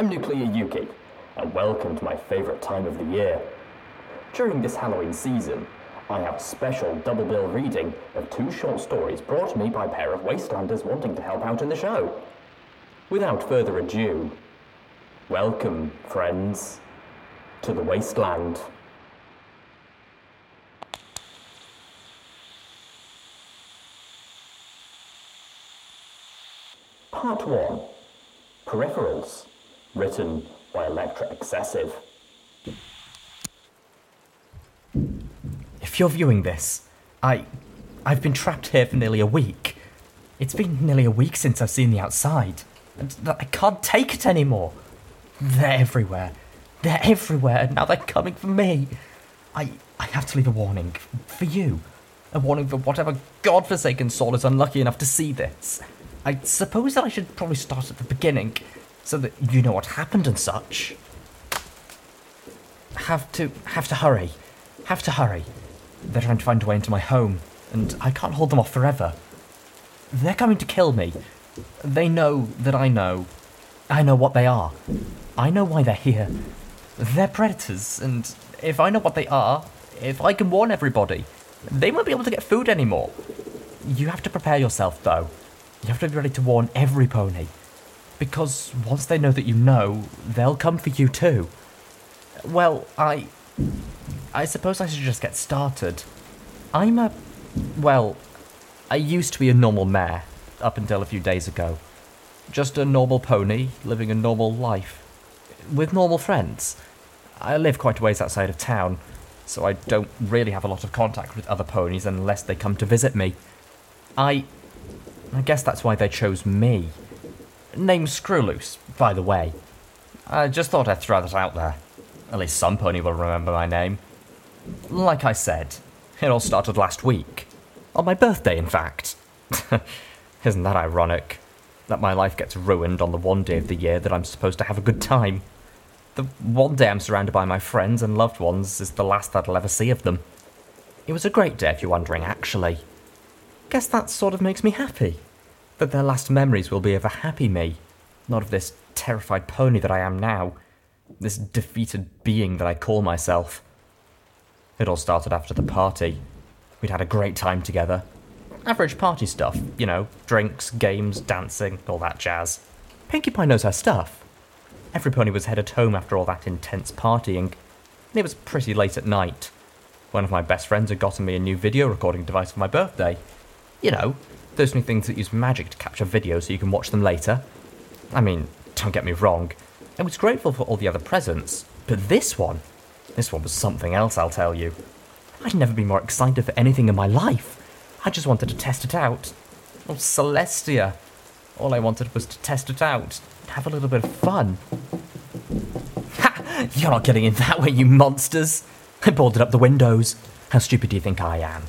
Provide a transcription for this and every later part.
I'm Nuclear Yuki, and welcome to my favourite time of the year. During this Halloween season, I have a special double bill reading of two short stories brought to me by a pair of wastelanders wanting to help out in the show. Without further ado, welcome, friends, to the wasteland. Part 1 Peripherals, written by electreXcessive. If you're viewing this, I. I've been trapped here for nearly a week. It's been nearly a week since I've seen the outside. I can't take it anymore. They're everywhere. They're everywhere, and now they're coming for me. I. I have to leave a warning. For you. A warning for whatever godforsaken soul is unlucky enough to see this. I suppose that I should probably start at the beginning, so that you know what happened and such. Have to. have to hurry. Have to hurry. They're trying to find a way into my home, and I can't hold them off forever. They're coming to kill me. They know that I know. I know what they are. I know why they're here. They're predators, and if I know what they are, if I can warn everybody, they won't be able to get food anymore. You have to prepare yourself, though. You have to be ready to warn every pony. Because once they know that you know, they'll come for you too. Well, I. I suppose I should just get started. I'm a. Well, I used to be a normal mare, up until a few days ago. Just a normal pony, living a normal life. With normal friends. I live quite a ways outside of town, so I don't really have a lot of contact with other ponies unless they come to visit me. I. I guess that's why they chose me. Name's Screwloose, by the way. I just thought I'd throw that out there. At least some pony will remember my name. Like I said, it all started last week. On my birthday, in fact. Isn't that ironic? That my life gets ruined on the one day of the year that I'm supposed to have a good time. The one day I'm surrounded by my friends and loved ones is the last that I'll ever see of them. It was a great day, if you're wondering, actually. Guess that sort of makes me happy. That their last memories will be of a happy me, not of this terrified pony that I am now, this defeated being that I call myself. It all started after the party. We'd had a great time together. Average party stuff, you know, drinks, games, dancing, all that jazz. Pinkie Pie knows her stuff. Every pony was headed home after all that intense partying, and it was pretty late at night. One of my best friends had gotten me a new video recording device for my birthday. You know, those new things that use magic to capture videos so you can watch them later. I mean, don't get me wrong, I was grateful for all the other presents, but this one, this one was something else, I'll tell you. I'd never been more excited for anything in my life. I just wanted to test it out. Oh, Celestia. All I wanted was to test it out, have a little bit of fun. Ha! You're not getting in that way, you monsters! I boarded up the windows. How stupid do you think I am?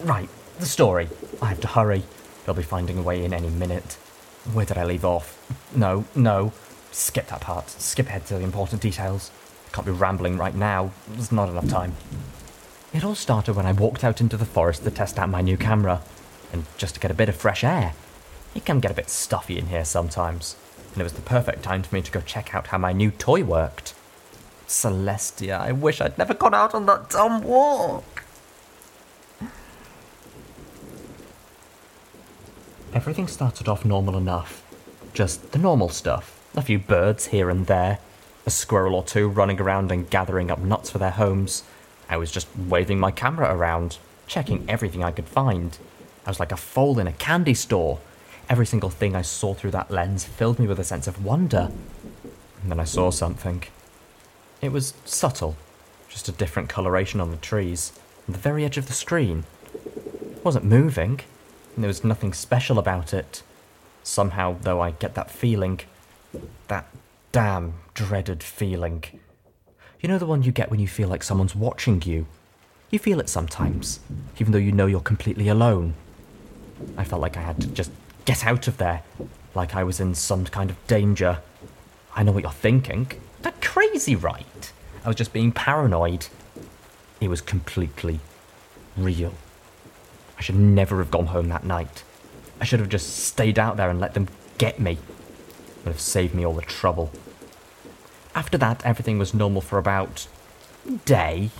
Right, the story. I have to hurry. They'll be finding a way in any minute. Where did I leave off? No, no. Skip that part. Skip ahead to the important details. Can't be rambling right now. There's not enough time. It all started when I walked out into the forest to test out my new camera, and just to get a bit of fresh air. It can get a bit stuffy in here sometimes, and it was the perfect time for me to go check out how my new toy worked. Celestia, I wish I'd never gone out on that dumb walk. Everything started off normal enough. Just the normal stuff. A few birds here and there, a squirrel or two running around and gathering up nuts for their homes. I was just waving my camera around, checking everything I could find. I was like a foal in a candy store. Every single thing I saw through that lens filled me with a sense of wonder. And then I saw something. It was subtle, just a different coloration on the trees, on the very edge of the screen. It wasn't moving, there was nothing special about it. Somehow, though, I get that feeling. That damn dreaded feeling. You know the one you get when you feel like someone's watching you? You feel it sometimes, even though you know you're completely alone. I felt like I had to just get out of there, like I was in some kind of danger. I know what you're thinking. That crazy, right? I was just being paranoid. It was completely real. I should never have gone home that night. I should have just stayed out there and let them get me. It would have saved me all the trouble. After that, everything was normal for about day.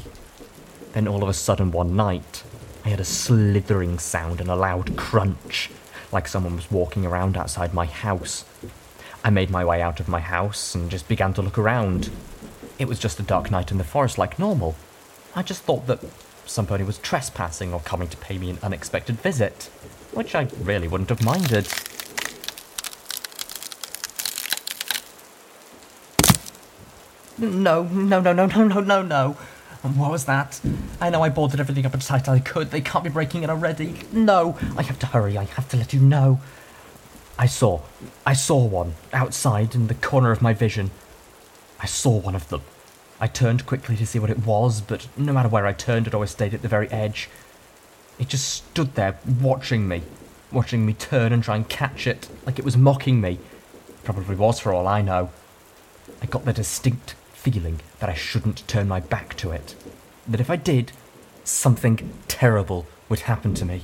Then all of a sudden, one night, I heard a slithering sound and a loud crunch, like someone was walking around outside my house. I made my way out of my house and just began to look around. It was just a dark night in the forest like normal. I just thought that somebody was trespassing or coming to pay me an unexpected visit, which I really wouldn't have minded. No, no, no, no, no, no, no, no. And what was that? I know I boarded everything up as tight as I could. They can't be breaking in already. No, I have to hurry. I have to let you know. I saw, I saw one outside in the corner of my vision. I saw one of them. I turned quickly to see what it was, but no matter where I turned, it always stayed at the very edge. It just stood there, watching me, watching me turn and try and catch it, like it was mocking me. Probably was, for all I know. I got the distinct feeling that I shouldn't turn my back to it. That if I did, something terrible would happen to me.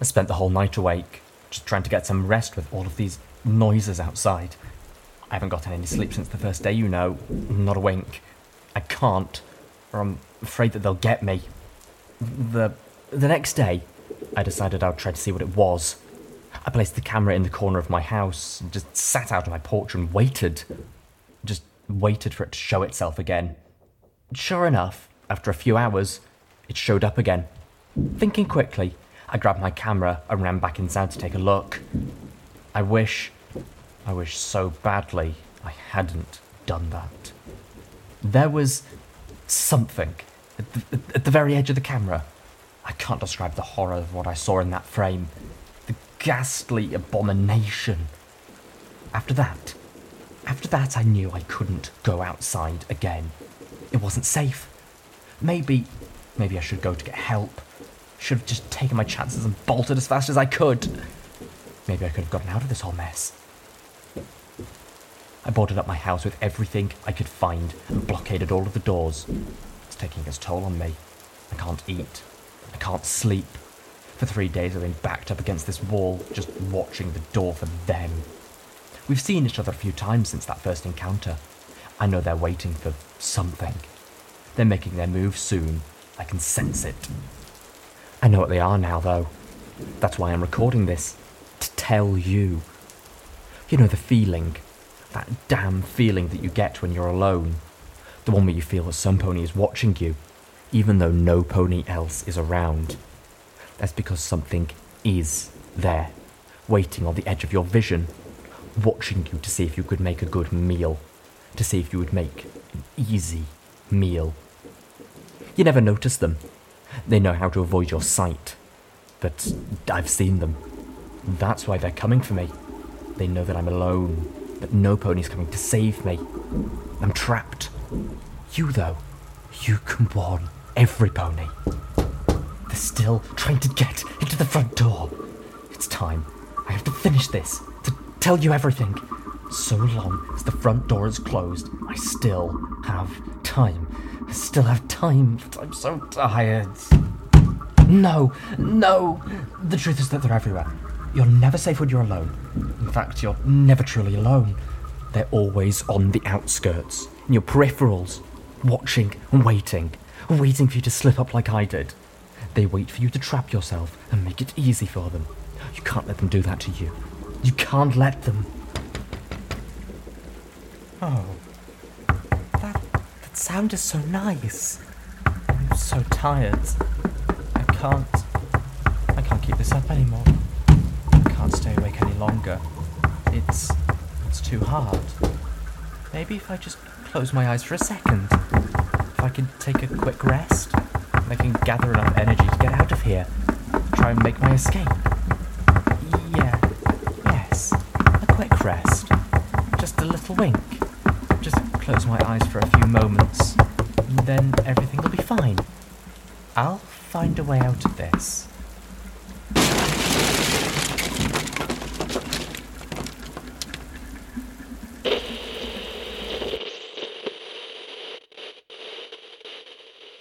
I spent the whole night awake, just trying to get some rest with all of these noises outside. I haven't gotten any sleep since the first day, you know. Not a wink. I can't, or I'm afraid that they'll get me. The the next day, I decided I would try to see what it was. I placed the camera in the corner of my house and just sat out on my porch and waited. Just waited for it to show itself again. Sure enough, after a few hours, it showed up again. Thinking quickly, I grabbed my camera and ran back inside to take a look. I wish, I wish so badly I hadn't done that. There was something at the, at the very edge of the camera. I can't describe the horror of what I saw in that frame. The ghastly abomination. After that, after that, I knew I couldn't go outside again. It wasn't safe. Maybe, maybe I should go to get help. Should have just taken my chances and bolted as fast as I could. Maybe I could have gotten out of this whole mess. I boarded up my house with everything I could find and blockaded all of the doors. It's taking its toll on me. I can't eat. I can't sleep. For three days I've been backed up against this wall, just watching the door for them. We've seen each other a few times since that first encounter. I know they're waiting for something. They're making their move soon. I can sense it. I know what they are now, though. That's why I'm recording this. To tell you. You know the feeling. That damn feeling that you get when you're alone. The one where you feel that some pony is watching you, even though no pony else is around. That's because something is there, waiting on the edge of your vision, watching you to see if you could make a good meal, to see if you would make an easy meal. You never notice them. They know how to avoid your sight. But I've seen them. That's why they're coming for me. They know that I'm alone, that no pony's coming to save me. I'm trapped. You, though, you can warn every pony. They're still trying to get into the front door. It's time. I have to finish this, to tell you everything. So long as the front door is closed, I still have time. I still have time, but I'm so tired. No, no. The truth is that they're everywhere. You're never safe when you're alone. In fact, you're never truly alone. They're always on the outskirts, in your peripherals, watching and waiting, waiting for you to slip up like I did. They wait for you to trap yourself and make it easy for them. You can't let them do that to you. You can't let them. Oh, that, that sound is so nice. I'm so tired. I can't. I can't keep this up anymore. I can't stay awake any longer. It's. it's too hard. Maybe if I just close my eyes for a second. If I can take a quick rest, I can gather enough energy to get out of here. Try and make my escape. Yeah. Yes. A quick rest. Just a little wink. Just close my eyes for a few moments. And then everything will be fine. I'll find a way out of this.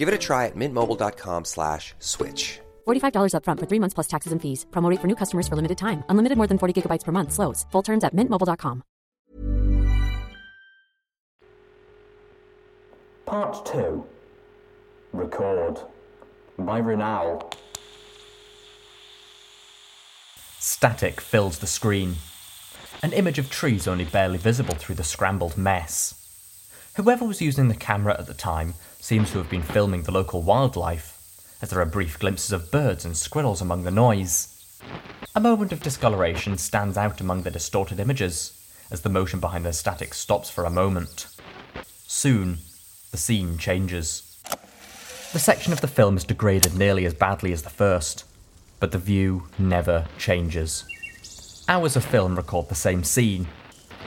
Give it a try at mintmobile.com slash switch. $45 upfront for three months plus taxes and fees. Promo rate for new customers for limited time. Unlimited more than 40 gigabytes per month. Slows. Full terms at mintmobile.com. Part 2 Record by Rinnaul. Static fills the screen. An image of trees only barely visible through the scrambled mess. Whoever was using the camera at the time seems to have been filming the local wildlife, as there are brief glimpses of birds and squirrels among the noise. A moment of discoloration stands out among the distorted images, as the motion behind the static stops for a moment. Soon, the scene changes. The section of the film is degraded nearly as badly as the first, but the view never changes. Hours of film record the same scene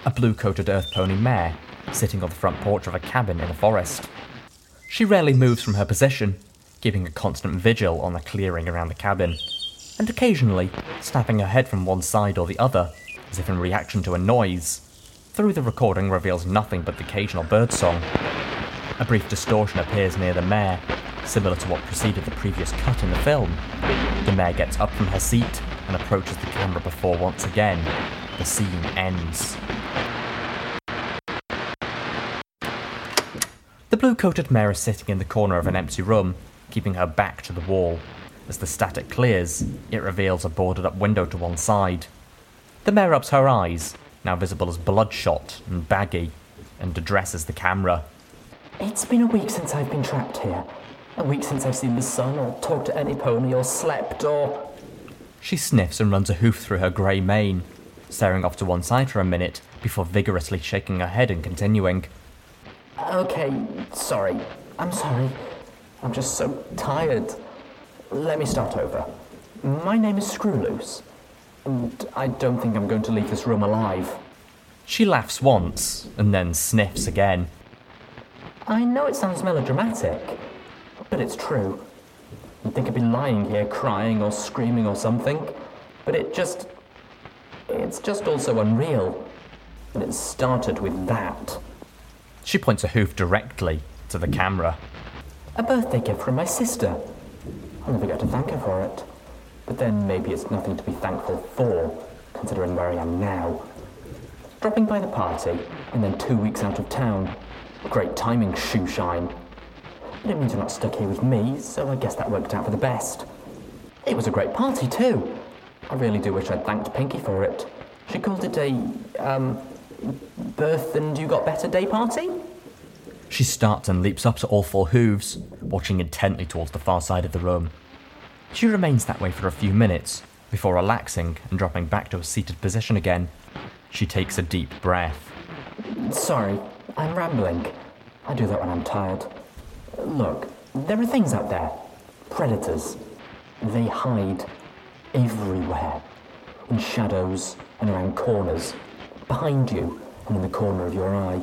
a blue coated earth pony mare sitting on the front porch of a cabin in a forest. She rarely moves from her position, keeping a constant vigil on the clearing around the cabin, and occasionally snapping her head from one side or the other, as if in reaction to a noise. Through the recording reveals nothing but the occasional birdsong. A brief distortion appears near the mare, similar to what preceded the previous cut in the film. The mare gets up from her seat and approaches the camera before once again the scene ends. Blue coated mare is sitting in the corner of an empty room, keeping her back to the wall. As the static clears, it reveals a boarded up window to one side. The mare rubs her eyes, now visible as bloodshot and baggy, and addresses the camera. It's been a week since I've been trapped here. A week since I've seen the sun, or talked to any pony, or slept, or. She sniffs and runs a hoof through her grey mane, staring off to one side for a minute before vigorously shaking her head and continuing. Okay, sorry. I'm sorry. I'm just so tired. Let me start over. My name is Screwloose, and I don't think I'm going to leave this room alive. She laughs once and then sniffs again. I know it sounds melodramatic, but it's true. You'd think I'd be lying here crying or screaming or something, but it just. It's just also unreal. And it started with that. She points a hoof directly to the camera. A birthday gift from my sister. I'll never get to thank her for it. But then maybe it's nothing to be thankful for, considering where I am now. Dropping by the party, and then two weeks out of town. Great timing, shoe shine. It means you're not stuck here with me, so I guess that worked out for the best. It was a great party, too. I really do wish I'd thanked Pinkie for it. She called it a, um, birth and you got better day party? She starts and leaps up to all four hooves, watching intently towards the far side of the room. She remains that way for a few minutes before relaxing and dropping back to a seated position again. She takes a deep breath. Sorry, I'm rambling. I do that when I'm tired. Look, there are things out there. Predators. They hide everywhere. In shadows and around corners. Behind you and in the corner of your eye.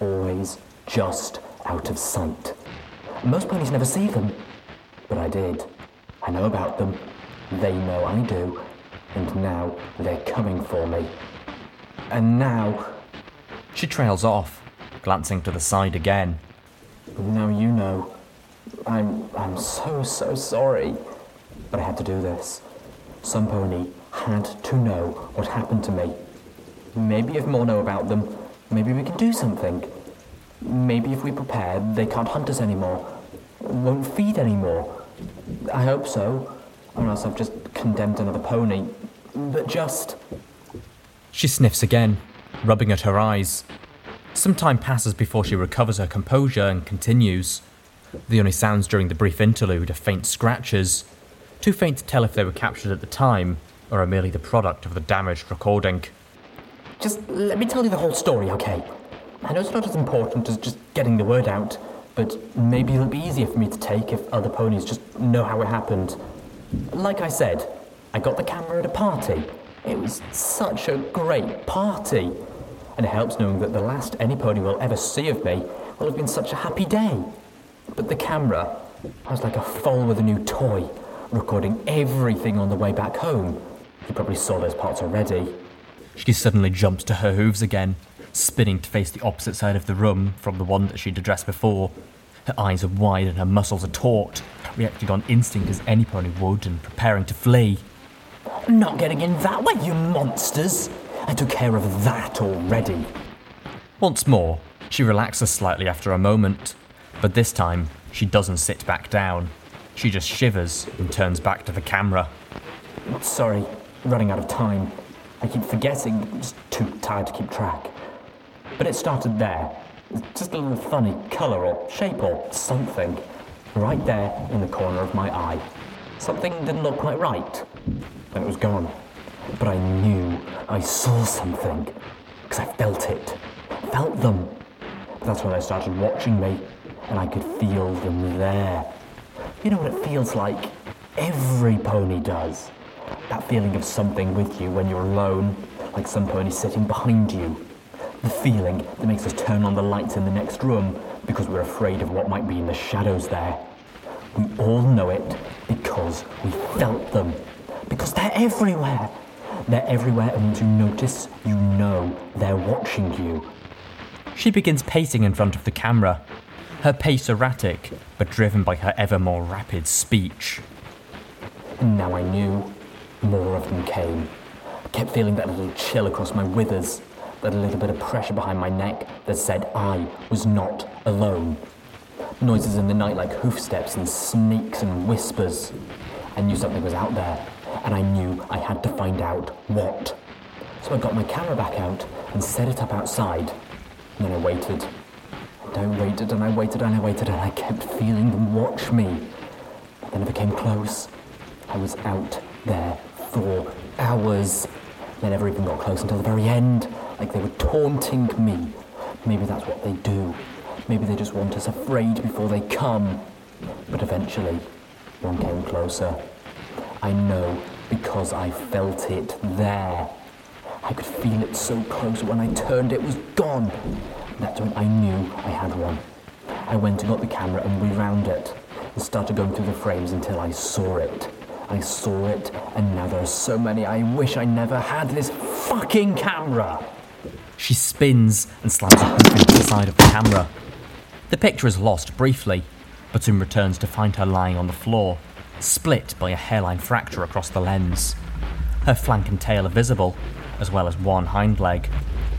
Always just out of sight. Most ponies never see them, but I did. I know about them. They know I do. And now they're coming for me. And now. She trails off, glancing to the side again. Now you know. I'm. I'm so, so sorry. But I had to do this. Some pony had to know what happened to me. Maybe if more know about them, maybe we can do something. Maybe if we prepare, they can't hunt us anymore. Won't feed anymore. I hope so. Or else I've just condemned another pony. But just. She sniffs again, rubbing at her eyes. Some time passes before she recovers her composure and continues. The only sounds during the brief interlude are faint scratches, too faint to tell if they were captured at the time or are merely the product of the damaged recording. Just let me tell you the whole story, okay? I know it's not as important as just getting the word out, but maybe it'll be easier for me to take if other ponies just know how it happened. Like I said, I got the camera at a party. It was such a great party. And it helps knowing that the last any pony will ever see of me will have been such a happy day. But the camera, I was like a foal with a new toy, recording everything on the way back home. You probably saw those parts already. She suddenly jumps to her hooves again, spinning to face the opposite side of the room from the one that she'd addressed before. Her eyes are wide and her muscles are taut, reacting on instinct as any pony would and preparing to flee. I'm Not getting in that way, you monsters! I took care of that already. Once more, she relaxes slightly after a moment, but this time she doesn't sit back down. She just shivers and turns back to the camera. Sorry, running out of time. I keep forgetting, just too tired to keep track. But it started there. Just a little funny colour or shape or something. Right there in the corner of my eye. Something didn't look quite right. Then it was gone. But I knew I saw something. Because I felt it. Felt them. That's when they started watching me. And I could feel them there. You know what it feels like? Every pony does. That feeling of something with you when you're alone, like some pony sitting behind you. The feeling that makes us turn on the lights in the next room because we're afraid of what might be in the shadows there. We all know it because we felt them. Because they're everywhere. They're everywhere, and once you notice, you know they're watching you. She begins pacing in front of the camera, her pace erratic, but driven by her ever more rapid speech. Now I knew more of them came. I kept feeling that little chill across my withers, that little bit of pressure behind my neck that said I was not alone. Noises in the night like hoofsteps and sneaks and whispers. I knew something was out there, and I knew I had to find out what. So I got my camera back out and set it up outside. And then I waited. And I waited and I waited and I waited and I kept feeling them watch me. But they never came close. I was out there for hours. They never even got close until the very end, like they were taunting me. Maybe that's what they do. Maybe they just want us afraid before they come. But eventually, one came closer. I know because I felt it there. I could feel it so close when I turned, it was gone. That's when I knew I had one. I went and got the camera and rewound it and started going through the frames until I saw it. I saw it, and now there are so many I wish I never had this fucking camera. She spins and slams a hoof into the side of the camera. The picture is lost briefly, but soon returns to find her lying on the floor, split by a hairline fracture across the lens. Her flank and tail are visible, as well as one hind leg,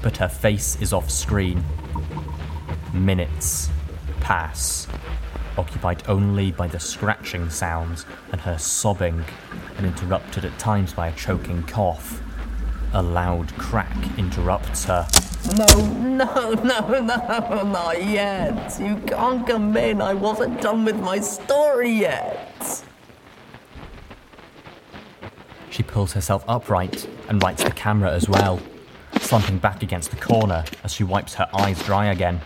but her face is off screen. Minutes pass, occupied only by the scratching sounds and her sobbing, and interrupted at times by a choking cough. A loud crack interrupts her. No, no, no, no, not yet. You can't come in. I wasn't done with my story yet. She pulls herself upright and rights the camera as well, slumping back against the corner as she wipes her eyes dry again,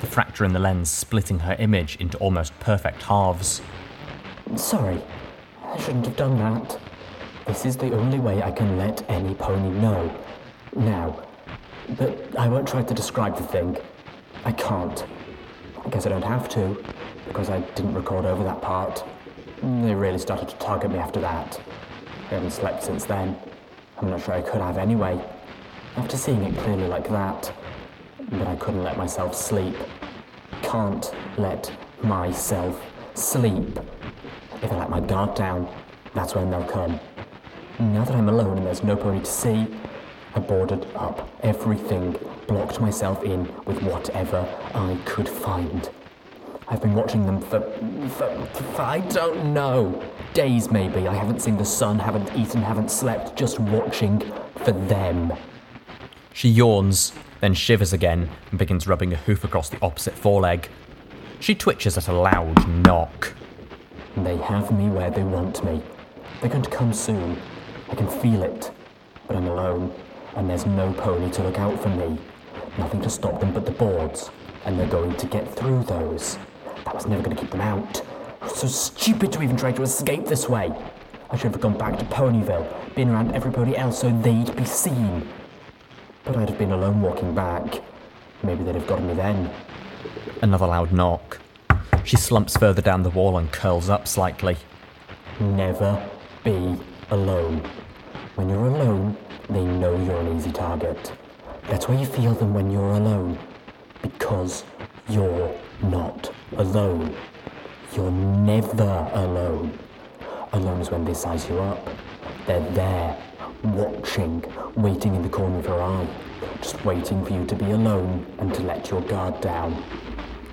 the fracture in the lens splitting her image into almost perfect halves. Sorry, I shouldn't have done that. This is the only way I can let any pony know. Now. But I won't try to describe the thing. I can't. I guess I don't have to, because I didn't record over that part. They really started to target me after that. I haven't slept since then. I'm not sure I could have anyway. After seeing it clearly like that. But I couldn't let myself sleep. Can't let myself sleep. If I let my guard down, that's when they'll come. Now that I'm alone and there's no pony to see, I boarded up everything, blocked myself in with whatever I could find. I've been watching them for, for, for, I don't know, days maybe. I haven't seen the sun, haven't eaten, haven't slept, just watching for them. She yawns, then shivers again and begins rubbing a hoof across the opposite foreleg. She twitches at a loud knock. They have me where they want me. They're going to come soon. I can feel it. But I'm alone, and there's no pony to look out for me. Nothing to stop them but the boards, and they're going to get through those. That was never going to keep them out. So stupid to even try to escape this way. I should have gone back to Ponyville, been around everybody else so they'd be seen. But I'd have been alone walking back. Maybe they'd have gotten me then. Another loud knock. She slumps further down the wall and curls up slightly. Never be alone. When you're alone, they know you're an easy target. That's why you feel them when you're alone. Because you're not alone. You're never alone. Alone is when they size you up. They're there, watching, waiting in the corner of your eye, just waiting for you to be alone and to let your guard down.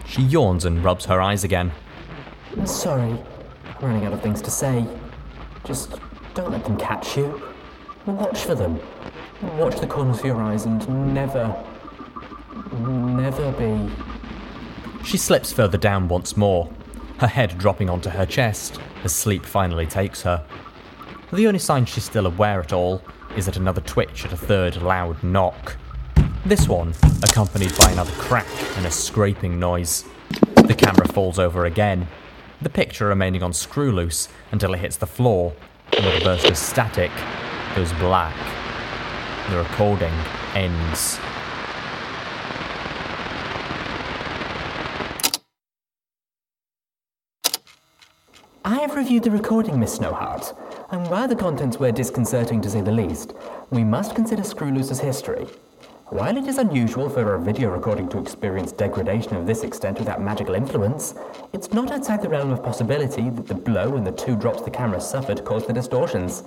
She yawns and rubs her eyes again. I'm sorry, I'm running out of things to say. Just don't let them catch you. Watch for them. Watch the corners of your eyes and never, never be. She slips further down once more, her head dropping onto her chest as sleep finally takes her. The only sign she's still aware at all is that another twitch at a third loud knock. This one accompanied by another crack and a scraping noise. The camera falls over again, the picture remaining on Screwloose until it hits the floor, with burst of static, goes black. The recording ends. I have reviewed the recording, Miss Snowheart, and while the contents were disconcerting to say the least, we must consider Screwloose's history. While it is unusual for a video recording to experience degradation of this extent without magical influence, it's not outside the realm of possibility that the blow and the two drops the camera suffered caused the distortions.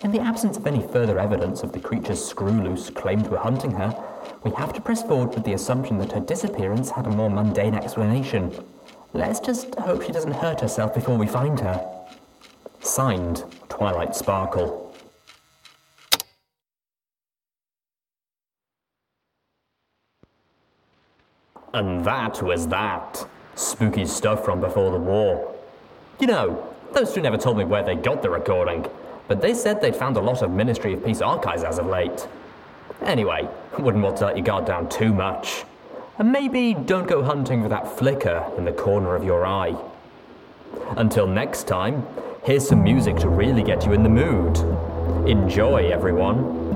In the absence of any further evidence of the creature's Screwloose claim to hunting her, we have to press forward with the assumption that her disappearance had a more mundane explanation. Let's just hope she doesn't hurt herself before we find her. Signed, Twilight Sparkle. And that was that. Spooky stuff from before the war. You know, those two never told me where they got the recording, but they said they'd found a lot of Ministry of Peace archives as of late. Anyway, wouldn't want to let your guard down too much. And maybe don't go hunting for that flicker in the corner of your eye. Until next time, here's some music to really get you in the mood. Enjoy, everyone.